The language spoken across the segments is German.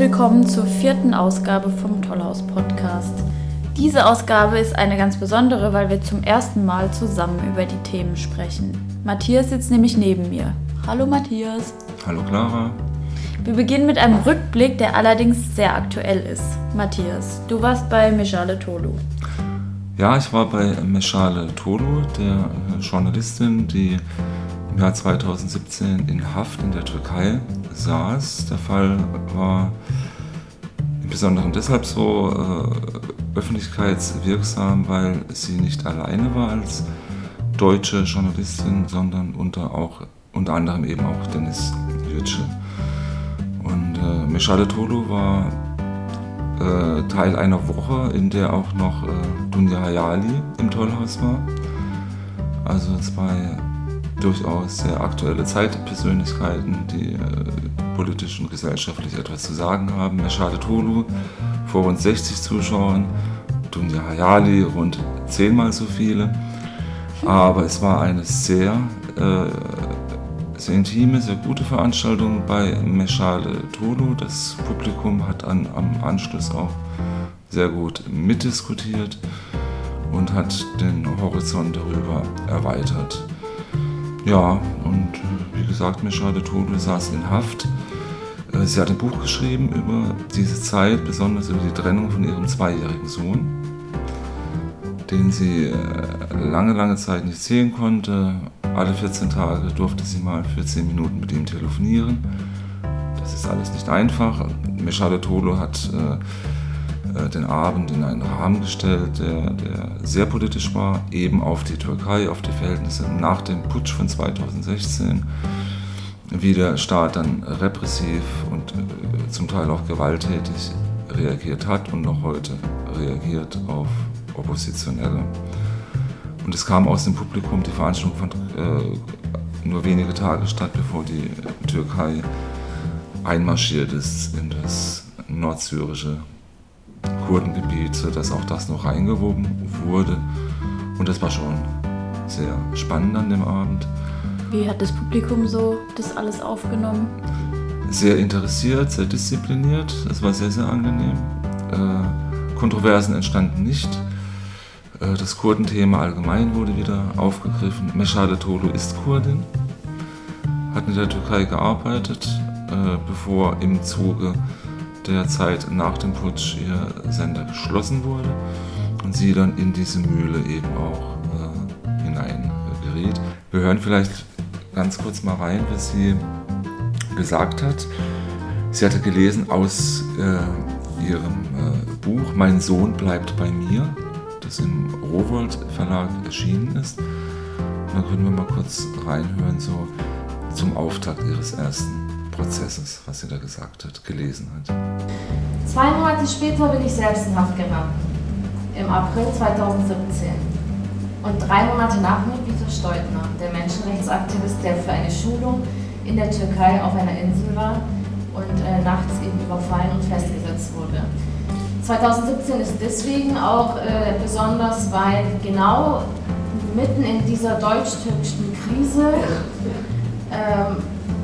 willkommen zur vierten Ausgabe vom Tollhaus Podcast. Diese Ausgabe ist eine ganz besondere, weil wir zum ersten Mal zusammen über die Themen sprechen. Matthias sitzt nämlich neben mir. Hallo Matthias. Hallo Clara. Wir beginnen mit einem Rückblick, der allerdings sehr aktuell ist. Matthias, du warst bei Meshale Tolu. Ja, ich war bei Meshale Tolu, der Journalistin, die im Jahr 2017 in Haft in der Türkei saß. Der Fall war im Besonderen deshalb so äh, öffentlichkeitswirksam, weil sie nicht alleine war als deutsche Journalistin, sondern unter, auch, unter anderem eben auch Dennis Yücel. Und äh, Meshale Tolu war äh, Teil einer Woche, in der auch noch äh, Dunja Hayali im Tollhaus war. Also zwei durchaus sehr aktuelle Zeitpersönlichkeiten, die äh, politisch und gesellschaftlich etwas zu sagen haben. Meshade Tolu vor rund 60 Zuschauern, Dunja Hayali rund zehnmal so viele. Aber es war eine sehr, äh, sehr intime, sehr gute Veranstaltung bei Meshade Tolu. Das Publikum hat an, am Anschluss auch sehr gut mitdiskutiert und hat den Horizont darüber erweitert. Ja, und äh, wie gesagt, Mischade Todel saß in Haft. Äh, sie hat ein Buch geschrieben über diese Zeit, besonders über die Trennung von ihrem zweijährigen Sohn, den sie äh, lange, lange Zeit nicht sehen konnte. Alle 14 Tage durfte sie mal für 10 Minuten mit ihm telefonieren. Das ist alles nicht einfach. Mischade Tolo hat äh, den Abend in einen Rahmen gestellt, der, der, sehr politisch war, eben auf die Türkei, auf die Verhältnisse nach dem Putsch von 2016, wie der Staat dann repressiv und äh, zum Teil auch gewalttätig reagiert hat und noch heute reagiert auf Oppositionelle. Und es kam aus dem Publikum, die Veranstaltung fand äh, nur wenige Tage statt, bevor die Türkei einmarschiert ist in das nordsyrische Kurdengebiet, dass auch das noch reingewoben wurde. Und das war schon sehr spannend an dem Abend. Wie hat das Publikum so das alles aufgenommen? Sehr interessiert, sehr diszipliniert. Das war sehr, sehr angenehm. Äh, Kontroversen entstanden nicht. Äh, das Kurdenthema allgemein wurde wieder aufgegriffen. Meshade Tolu ist Kurdin, hat in der Türkei gearbeitet, äh, bevor im Zuge der Zeit nach dem Putsch ihr Sender geschlossen wurde und sie dann in diese Mühle eben auch äh, hineingeriet. Wir hören vielleicht ganz kurz mal rein, was sie gesagt hat. Sie hatte gelesen aus äh, ihrem äh, Buch Mein Sohn bleibt bei mir, das im Rowold Verlag erschienen ist. Und dann können wir mal kurz reinhören, so zum Auftakt ihres ersten Prozesses, was sie da gesagt hat, gelesen hat. Zwei Monate später bin ich selbst in Haft geraten, im April 2017. Und drei Monate nach mir Peter Steutner, der Menschenrechtsaktivist, der für eine Schulung in der Türkei auf einer Insel war und äh, nachts eben überfallen und festgesetzt wurde. 2017 ist deswegen auch äh, besonders, weil genau mitten in dieser deutsch-türkischen Krise ähm,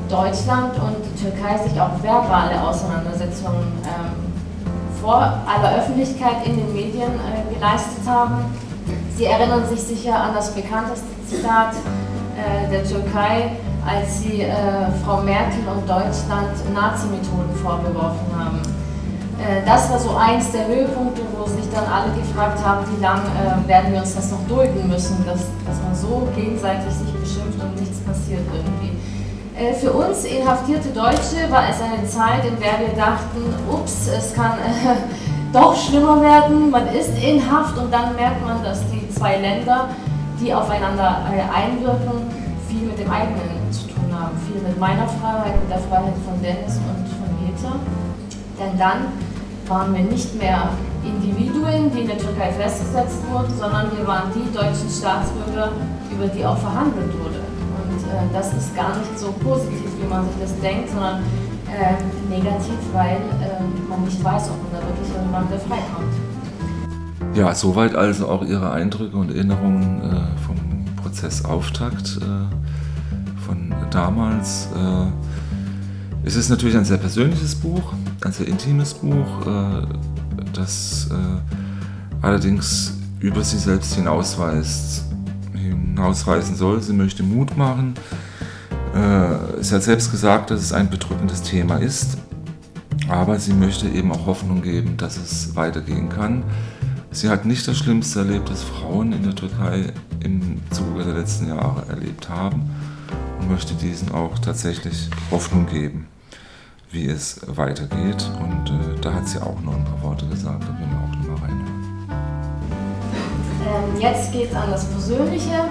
Deutschland und Türkei sich auch verbale Auseinandersetzungen ähm, vor aller Öffentlichkeit in den Medien äh, geleistet haben. Sie erinnern sich sicher an das bekannteste Zitat äh, der Türkei, als sie äh, Frau Merkel und Deutschland Nazi-Methoden vorgeworfen haben. Äh, das war so eins der Höhepunkte, wo sich dann alle gefragt haben, wie lange äh, werden wir uns das noch dulden müssen, dass, dass man so gegenseitig sich beschimpft und nichts passiert irgendwie. Äh, für uns inhaftierte Deutsche war es eine Zeit, in der wir dachten, ups, es kann äh, doch schlimmer werden. Man ist in Haft und dann merkt man, dass die zwei Länder, die aufeinander äh, einwirken, viel mit dem eigenen zu tun haben. Viel mit meiner Freiheit, mit der Freiheit von Dennis und von Peter. Denn dann waren wir nicht mehr Individuen, die in der Türkei festgesetzt wurden, sondern wir waren die deutschen Staatsbürger, über die auch verhandelt wurde äh, das ist gar nicht so positiv, wie man sich das denkt, sondern äh, negativ, weil äh, man nicht weiß, ob man da wirklich irgendwann wieder freikommt. Ja, soweit also auch Ihre Eindrücke und Erinnerungen äh, vom Prozessauftakt äh, von damals. Es ist natürlich ein sehr persönliches Buch, ein sehr intimes Buch, das allerdings über sie selbst hinausweist, hinausweisen soll. Sie möchte Mut machen. Äh, sie hat selbst gesagt, dass es ein bedrückendes Thema ist, aber sie möchte eben auch Hoffnung geben, dass es weitergehen kann. Sie hat nicht das Schlimmste erlebt, das Frauen in der Türkei im Zuge der letzten Jahre erlebt haben und möchte diesen auch tatsächlich Hoffnung geben, wie es weitergeht. Und äh, da hat sie auch noch ein paar Worte gesagt, da werden Ähm, jetzt geht es an das Persönliche.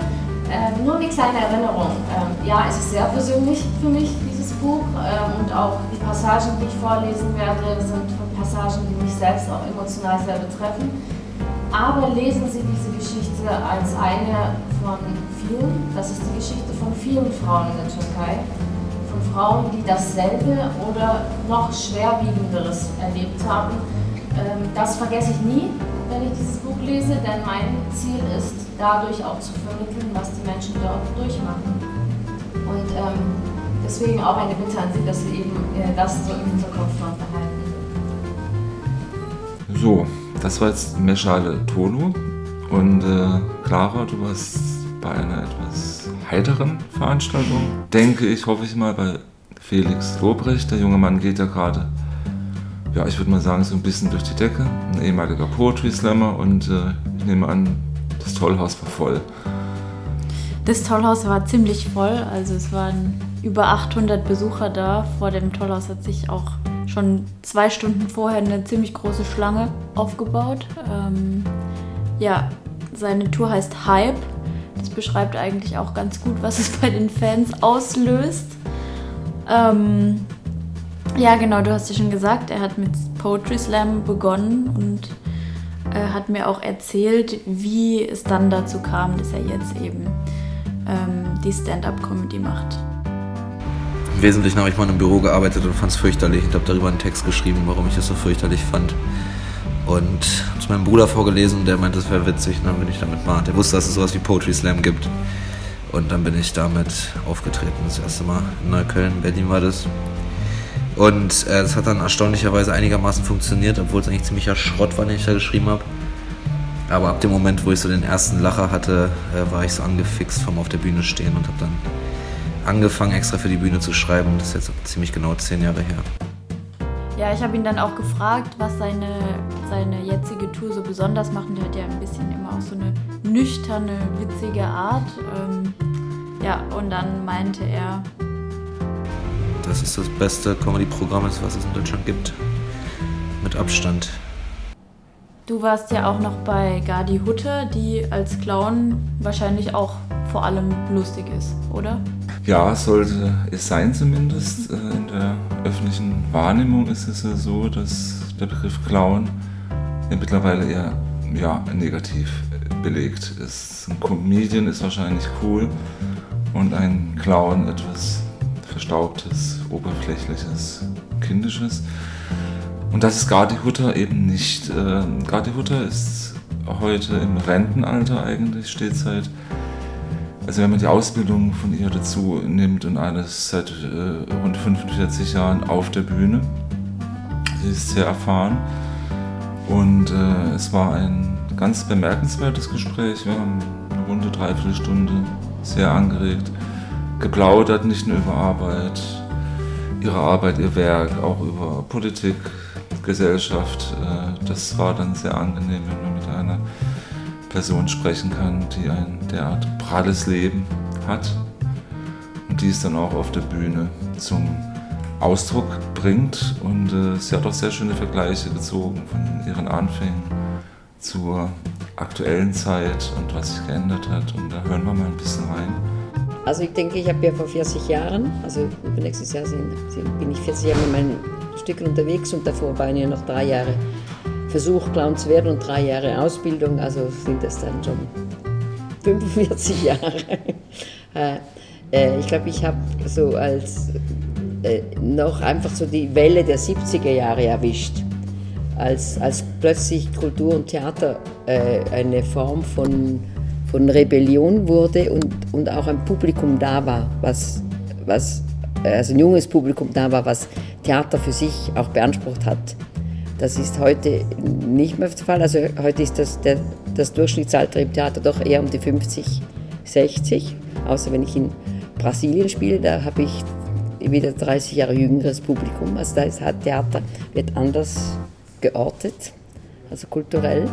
Ähm, nur eine kleine Erinnerung. Ähm, ja, es ist sehr persönlich für mich, dieses Buch. Ähm, und auch die Passagen, die ich vorlesen werde, sind Passagen, die mich selbst auch emotional sehr betreffen. Aber lesen Sie diese Geschichte als eine von vielen. Das ist die Geschichte von vielen Frauen in der Türkei. Von Frauen, die dasselbe oder noch schwerwiegenderes erlebt haben. Ähm, das vergesse ich nie, wenn ich dieses Buch lese, denn mein Ziel ist, dadurch auch zu vermitteln, was die Menschen dort durchmachen. Und ähm, deswegen auch eine Bitte an Sie, dass Sie eben äh, das so im Hinterkopf behalten. So, das war jetzt Meschale Tolu. Und äh, Clara, du warst bei einer etwas heiteren Veranstaltung, denke ich, hoffe ich mal, bei Felix Lobrecht. Der junge Mann geht ja gerade, ja, ich würde mal sagen, so ein bisschen durch die Decke. Ein ehemaliger Poetry Slammer und äh, ich nehme an, das Tollhaus war voll. Das Tollhaus war ziemlich voll, also es waren über 800 Besucher da. Vor dem Tollhaus hat sich auch schon zwei Stunden vorher eine ziemlich große Schlange aufgebaut. Ähm, ja, seine Tour heißt Hype. Das beschreibt eigentlich auch ganz gut, was es bei den Fans auslöst. Ähm, ja, genau, du hast ja schon gesagt, er hat mit Poetry Slam begonnen und äh, hat mir auch erzählt, wie es dann dazu kam, dass er jetzt eben ähm, die Stand-up-Comedy macht. Im Wesentlichen habe ich mal im Büro gearbeitet und fand es fürchterlich und habe darüber einen Text geschrieben, warum ich es so fürchterlich fand. Und zu meinem Bruder vorgelesen, der meinte, es wäre witzig, und dann bin ich damit mal. Der wusste, dass es sowas wie Poetry Slam gibt. Und dann bin ich damit aufgetreten, das erste Mal in Neukölln, Berlin war das. Und äh, äh, hat dann erstaunlicherweise einigermaßen funktioniert, obwohl es eigentlich ziemlicher Schrott war, den ich da geschrieben habe. Aber ab dem Moment, wo ich so den ersten Lacher hatte, äh, war ich so angefixt vom auf der Bühne stehen und habe dann angefangen, extra für die Bühne zu schreiben. Das ist jetzt ziemlich genau zehn Jahre her. Ja, ich habe ihn dann auch gefragt, was seine, seine jetzige Tour so besonders macht. Und der hat ja ein bisschen immer auch so eine nüchterne, witzige Art. Ähm, ja, und dann meinte er, das ist das beste Comedy-Programm, was es in Deutschland gibt. Mit Abstand. Du warst ja auch noch bei Gardi Hutter, die als Clown wahrscheinlich auch vor allem lustig ist, oder? Ja, sollte es sein zumindest. Äh, in der öffentlichen Wahrnehmung ist es ja so, dass der Begriff Clown ja mittlerweile eher ja, negativ belegt ist. Ein Comedian ist wahrscheinlich cool und ein Clown etwas Verstaubtes, Oberflächliches, Kindisches. Und das ist Gardi Hutter eben nicht. Äh, Gardi Hutter ist heute im Rentenalter eigentlich, steht seit also wenn man die Ausbildung von ihr dazu nimmt und alles seit äh, rund 45 Jahren auf der Bühne. Sie ist sehr erfahren und äh, es war ein ganz bemerkenswertes Gespräch. Wir haben eine runde Dreiviertelstunde sehr angeregt geplaudert, nicht nur über Arbeit, ihre Arbeit, ihr Werk, auch über Politik, Gesellschaft. Äh, das war dann sehr angenehm, wenn man mit einer Person sprechen kann, die ein derart pralles Leben hat und die es dann auch auf der Bühne zum Ausdruck bringt. Und äh, sie hat auch sehr schöne Vergleiche gezogen von ihren Anfängen zur aktuellen Zeit und was sich geändert hat. Und da hören wir mal ein bisschen rein. Also ich denke, ich habe ja vor 40 Jahren, also nächstes Jahr bin ich 40 Jahre mit meinen Stücken unterwegs und davor waren ja noch drei Jahre Versuch, Clown zu werden und drei Jahre Ausbildung, also sind das dann schon 45 Jahre. Äh, äh, ich glaube, ich habe so als äh, noch einfach so die Welle der 70er Jahre erwischt, als, als plötzlich Kultur und Theater eine Form von, von Rebellion wurde und, und auch ein Publikum da war, was, was also ein junges Publikum da war, was Theater für sich auch beansprucht hat. Das ist heute nicht mehr der Fall. Also heute ist das, der, das Durchschnittsalter im Theater doch eher um die 50, 60. Außer wenn ich in Brasilien spiele, da habe ich wieder 30 Jahre jüngeres Publikum. Also da ist Theater wird anders geortet, also kulturell.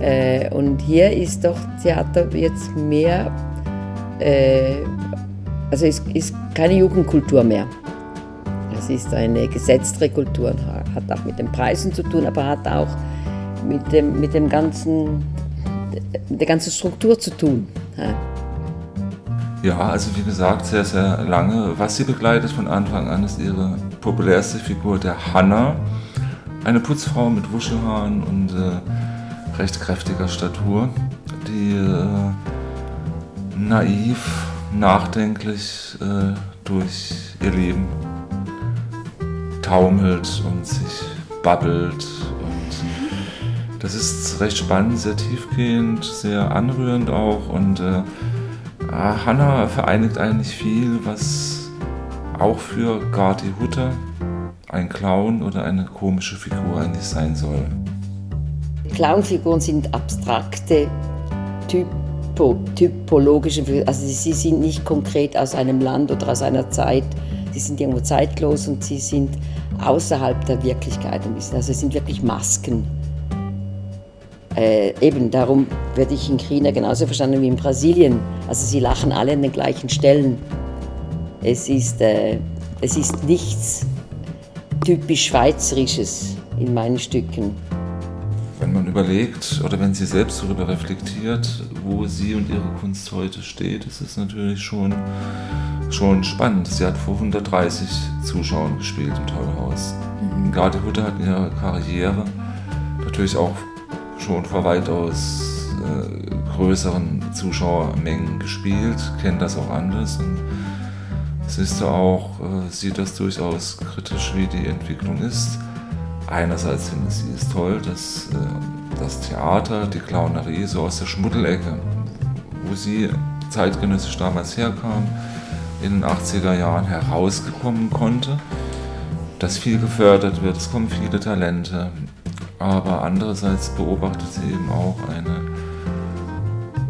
Äh, und hier ist doch Theater jetzt mehr, äh, also es ist keine Jugendkultur mehr. Es ist eine gesetztere Kultur hat auch mit den Preisen zu tun, aber hat auch mit, dem, mit, dem ganzen, mit der ganzen Struktur zu tun. Ja. Ja, also wie gesagt, sehr, sehr lange. Was sie begleitet von Anfang an ist ihre populärste Figur, der Hanna. Eine Putzfrau mit Wuschelhaaren und äh, recht kräftiger Statur, die äh, naiv, nachdenklich äh, durch ihr Leben taumelt und sich babbelt. Und das ist recht spannend, sehr tiefgehend, sehr anrührend auch. Und äh, Hannah vereinigt eigentlich viel, was auch für Garty Hutter ein Clown oder eine komische Figur eigentlich sein soll. Clownfiguren sind abstrakte, typo, typologische Figuren. Also sie sind nicht konkret aus einem Land oder aus einer Zeit. Sie sind irgendwo zeitlos und sie sind außerhalb der Wirklichkeit ein bisschen. Also es sind wirklich Masken. Äh, eben darum werde ich in China genauso verstanden wie in Brasilien. Also sie lachen alle an den gleichen Stellen. Es ist, äh, es ist nichts typisch Schweizerisches in meinen Stücken. Wenn man überlegt oder wenn sie selbst darüber reflektiert, wo sie und ihre Kunst heute steht, ist es natürlich schon, schon spannend. Sie hat vor 130 Zuschauern gespielt im Tollhaus. Mhm. Garde Hutte hat in ihrer Karriere natürlich auch schon vor weitaus äh, größeren Zuschauermengen gespielt, kennt das auch anders. Und siehst du auch, äh, sieht das durchaus kritisch, wie die Entwicklung ist. Einerseits finde sie es toll, dass äh, das Theater, die Clownerie so aus der Schmuddelecke, wo sie zeitgenössisch damals herkam, in den 80er Jahren herausgekommen konnte, dass viel gefördert wird, es kommen viele Talente, aber andererseits beobachtet sie eben auch eine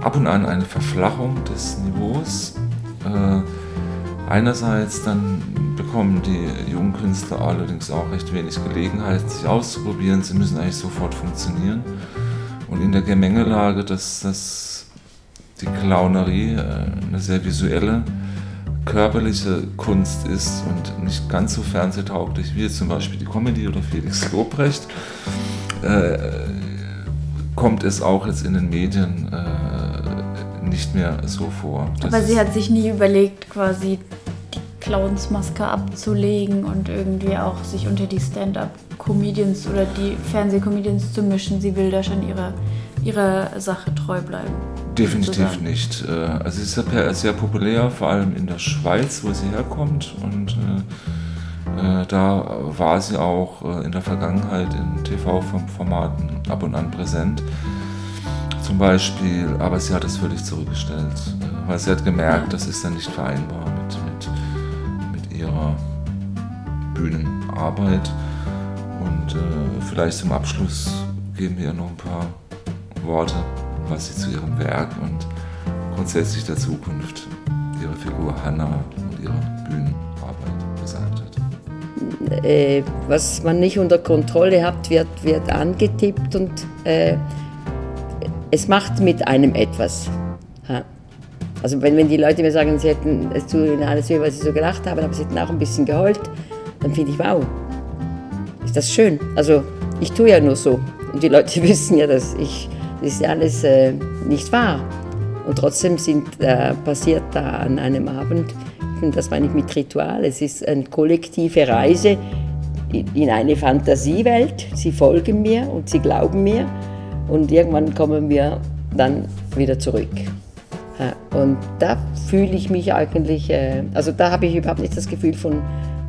ab und an eine Verflachung des Niveaus. Äh, einerseits dann bekommen die jungen Künstler allerdings auch recht wenig Gelegenheit, sich auszuprobieren. Sie müssen eigentlich sofort funktionieren. Und in der Gemengelage, dass, dass die Clownerie äh, eine sehr visuelle, körperliche Kunst ist und nicht ganz so fernsehtauglich wie zum Beispiel die Comedy oder Felix Lobrecht, äh, kommt es auch jetzt in den Medien äh, nicht mehr so vor. Das Aber sie hat sich nie überlegt, quasi Clownsmaske abzulegen und irgendwie auch sich unter die Stand-up-Comedians oder die Fernsehcomedians zu mischen. Sie will da schon ihrer, ihrer Sache treu bleiben. Definitiv nicht. Äh, also sie ist sehr populär, vor allem in der Schweiz, wo sie herkommt. Und äh, äh, da war sie auch äh, in der Vergangenheit in TV-Formaten ab und an präsent. Zum Beispiel, aber sie hat es völlig zurückgestellt, weil sie hat gemerkt, das ist dann nicht vereinbar ihrer Bühnenarbeit. Und äh, vielleicht zum Abschluss geben wir ihr noch ein paar Worte, was sie zu ihrem Werk und grundsätzlich der Zukunft ihrer Figur Hannah und ihrer Bühnenarbeit gesagt hat äh, was man nicht unter Kontrolle hat, wird, wird angetippt und äh, es macht mit einem etwas. Ha. Also wenn, wenn die Leute mir sagen, sie hätten es zu ihnen alles was sie so gedacht haben, aber sie hätten auch ein bisschen geheult, dann finde ich, wow, ist das schön. Also ich tue ja nur so und die Leute wissen ja, dass ich, das ist ja alles äh, nicht wahr. Und trotzdem sind, äh, passiert da an einem Abend das meine ich mit Ritual. Es ist eine kollektive Reise in eine Fantasiewelt. Sie folgen mir und sie glauben mir und irgendwann kommen wir dann wieder zurück. Und da fühle ich mich eigentlich, äh, also da habe ich überhaupt nicht das Gefühl von,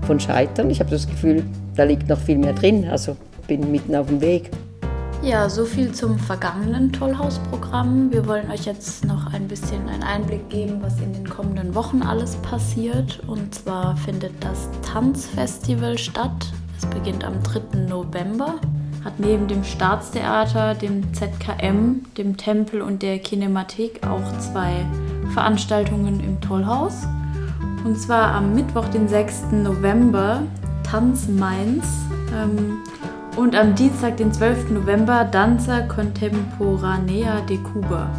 von Scheitern. Ich habe das Gefühl, da liegt noch viel mehr drin, also bin mitten auf dem Weg. Ja, so viel zum vergangenen Tollhausprogramm. Wir wollen euch jetzt noch ein bisschen einen Einblick geben, was in den kommenden Wochen alles passiert. Und zwar findet das Tanzfestival statt. Es beginnt am 3. November. Hat neben dem Staatstheater, dem ZKM, dem Tempel und der Kinemathek auch zwei Veranstaltungen im Tollhaus. Und zwar am Mittwoch, den 6. November, Tanz Mainz. Ähm, und am Dienstag, den 12. November, Danza Contemporanea de Cuba.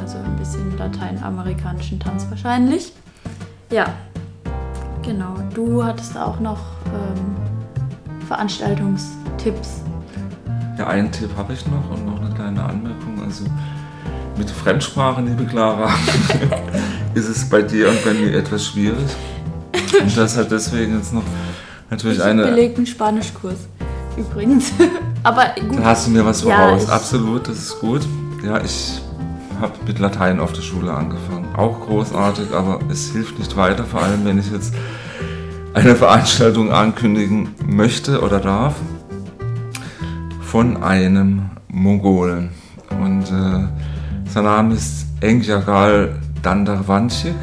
Also ein bisschen lateinamerikanischen Tanz wahrscheinlich. Ja, genau. Du hattest auch noch ähm, Veranstaltungstipps. Ja, einen Tipp habe ich noch und noch eine kleine Anmerkung. Also mit Fremdsprachen, liebe Clara, ist es bei dir und bei mir etwas schwierig. Und das hat deswegen jetzt noch natürlich ich eine. belegten Spanischkurs übrigens. Aber gut. Da hast du mir was Ja, voraus. ich- Absolut, das ist gut. Ja, ich habe mit Latein auf der Schule angefangen. Auch großartig, aber es hilft nicht weiter, vor allem wenn ich jetzt eine Veranstaltung ankündigen möchte oder darf von einem Mongolen. Und äh, sein Name ist Engjagal Dandarvanchik.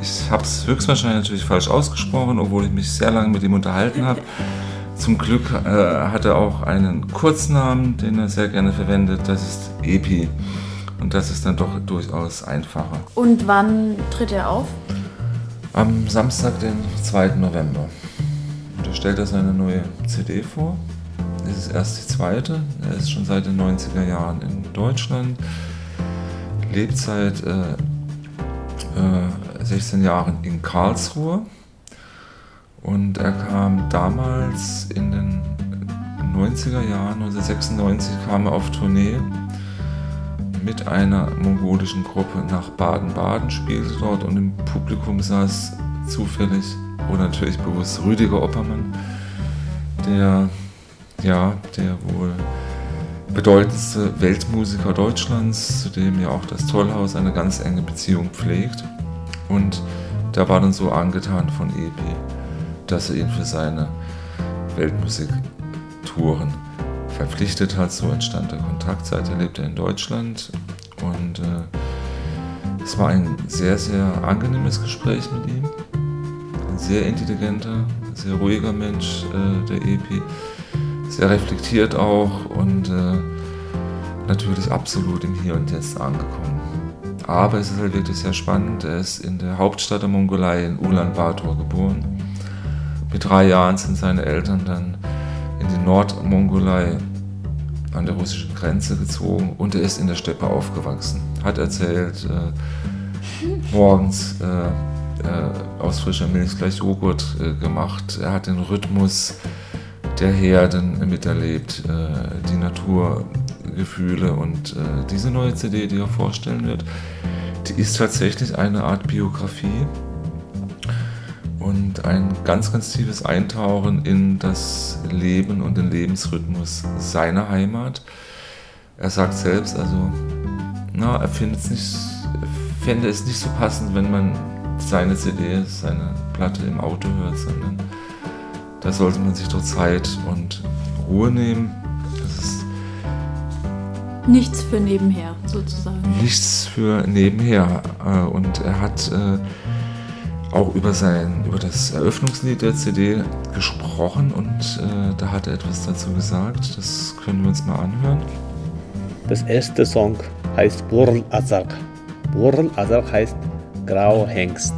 Ich habe es höchstwahrscheinlich natürlich falsch ausgesprochen, obwohl ich mich sehr lange mit ihm unterhalten habe. Zum Glück äh, hat er auch einen Kurznamen, den er sehr gerne verwendet. Das ist Epi. Und das ist dann doch durchaus einfacher. Und wann tritt er auf? Am Samstag, den 2. November. Und da stellt er seine neue CD vor. Ist erst die zweite. Er ist schon seit den 90er Jahren in Deutschland. Lebt seit äh, äh, 16 Jahren in Karlsruhe. Und er kam damals in den 90er Jahren, 1996, kam er auf Tournee mit einer mongolischen Gruppe nach Baden-Baden, spielte dort und im Publikum saß zufällig oder natürlich bewusst Rüdiger Oppermann, der, ja, der wohl bedeutendste Weltmusiker Deutschlands, zu dem ja auch das Tollhaus eine ganz enge Beziehung pflegt. Und der war dann so angetan von Epi, dass er ihn für seine Weltmusiktouren verpflichtet hat. So entstand der Kontakt. Seither lebt er in Deutschland und äh, es war ein sehr, sehr angenehmes Gespräch mit ihm. Ein sehr intelligenter, sehr ruhiger Mensch, äh, der Epi. Sehr reflektiert auch und äh, natürlich absolut im Hier und Jetzt angekommen. Aber es ist halt wirklich sehr spannend. Er ist in der Hauptstadt der Mongolei, in Ulaanbaatar, geboren. Mit drei Jahren sind seine Eltern dann in die Nordmongolei an der russischen Grenze gezogen und er ist in der Steppe aufgewachsen. Hat erzählt, äh, morgens äh, äh, aus frischer Milch gleich Joghurt äh, gemacht. Er hat den Rhythmus der Herden miterlebt, äh, die Naturgefühle und äh, diese neue CD, die er vorstellen wird, die ist tatsächlich eine Art Biografie und ein ganz, ganz tiefes Eintauchen in das Leben und den Lebensrhythmus seiner Heimat. Er sagt selbst, also, na, er findet es nicht, fände es nicht so passend, wenn man seine CD, seine Platte im Auto hört, sondern da sollte man sich doch Zeit und Ruhe nehmen. Das ist Nichts für nebenher, sozusagen. nichts für nebenher. Äh, Und er hat äh, auch über, sein, über das Eröffnungslied der CD gesprochen und äh, da hat er etwas dazu gesagt. Das können wir uns mal anhören. Das erste Song heißt Burl Azark. Burl Azark heißt Grauhengst.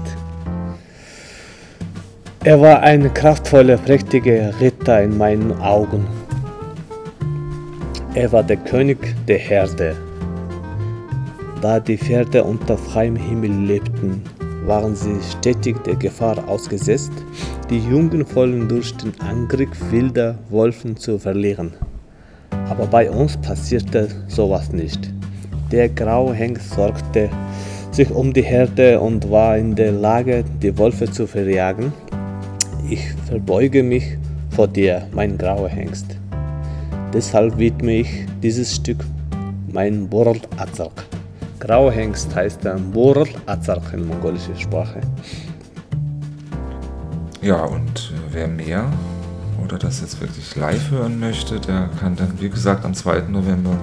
Er war ein kraftvoller, prächtiger Ritter in meinen Augen. Er war der König der Herde. Da die Pferde unter freiem Himmel lebten, waren sie stetig der Gefahr ausgesetzt, die Jungen vollen durch den Angriff wilder Wolfen zu verlieren. Aber bei uns passierte sowas nicht. Der graue sorgte sich um die Herde und war in der Lage, die Wölfe zu verjagen. Ich verbeuge mich vor dir, mein grauer Hengst. Deshalb widme ich dieses Stück mein Borl Azark. Grauer Hengst heißt dann Borl Azark in mongolischer Sprache. Ja, und äh, wer mehr oder das jetzt wirklich live hören möchte, der kann dann, wie gesagt, am 2. November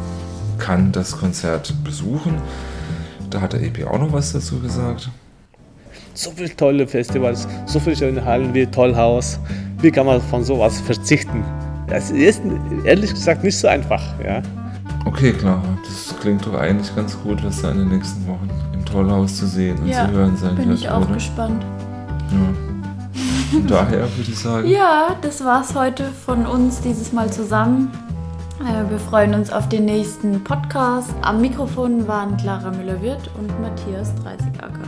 kann das Konzert besuchen. Da hat der EP auch noch was dazu gesagt. So viele tolle Festivals, so viele schöne Hallen wie Tollhaus. Wie kann man von sowas verzichten? Das ist ehrlich gesagt nicht so einfach. Ja. Okay, klar. Das klingt doch eigentlich ganz gut, was da in den nächsten Wochen im Tollhaus zu sehen und Ja, zu hören sein Bin wird, ich auch oder? gespannt. Ja. Von daher würde ich sagen, Ja, das war's heute von uns dieses Mal zusammen. Äh, Wir freuen uns auf den nächsten Podcast. Am Mikrofon waren Clara Müller-Wirth und Matthias Dreißigacker.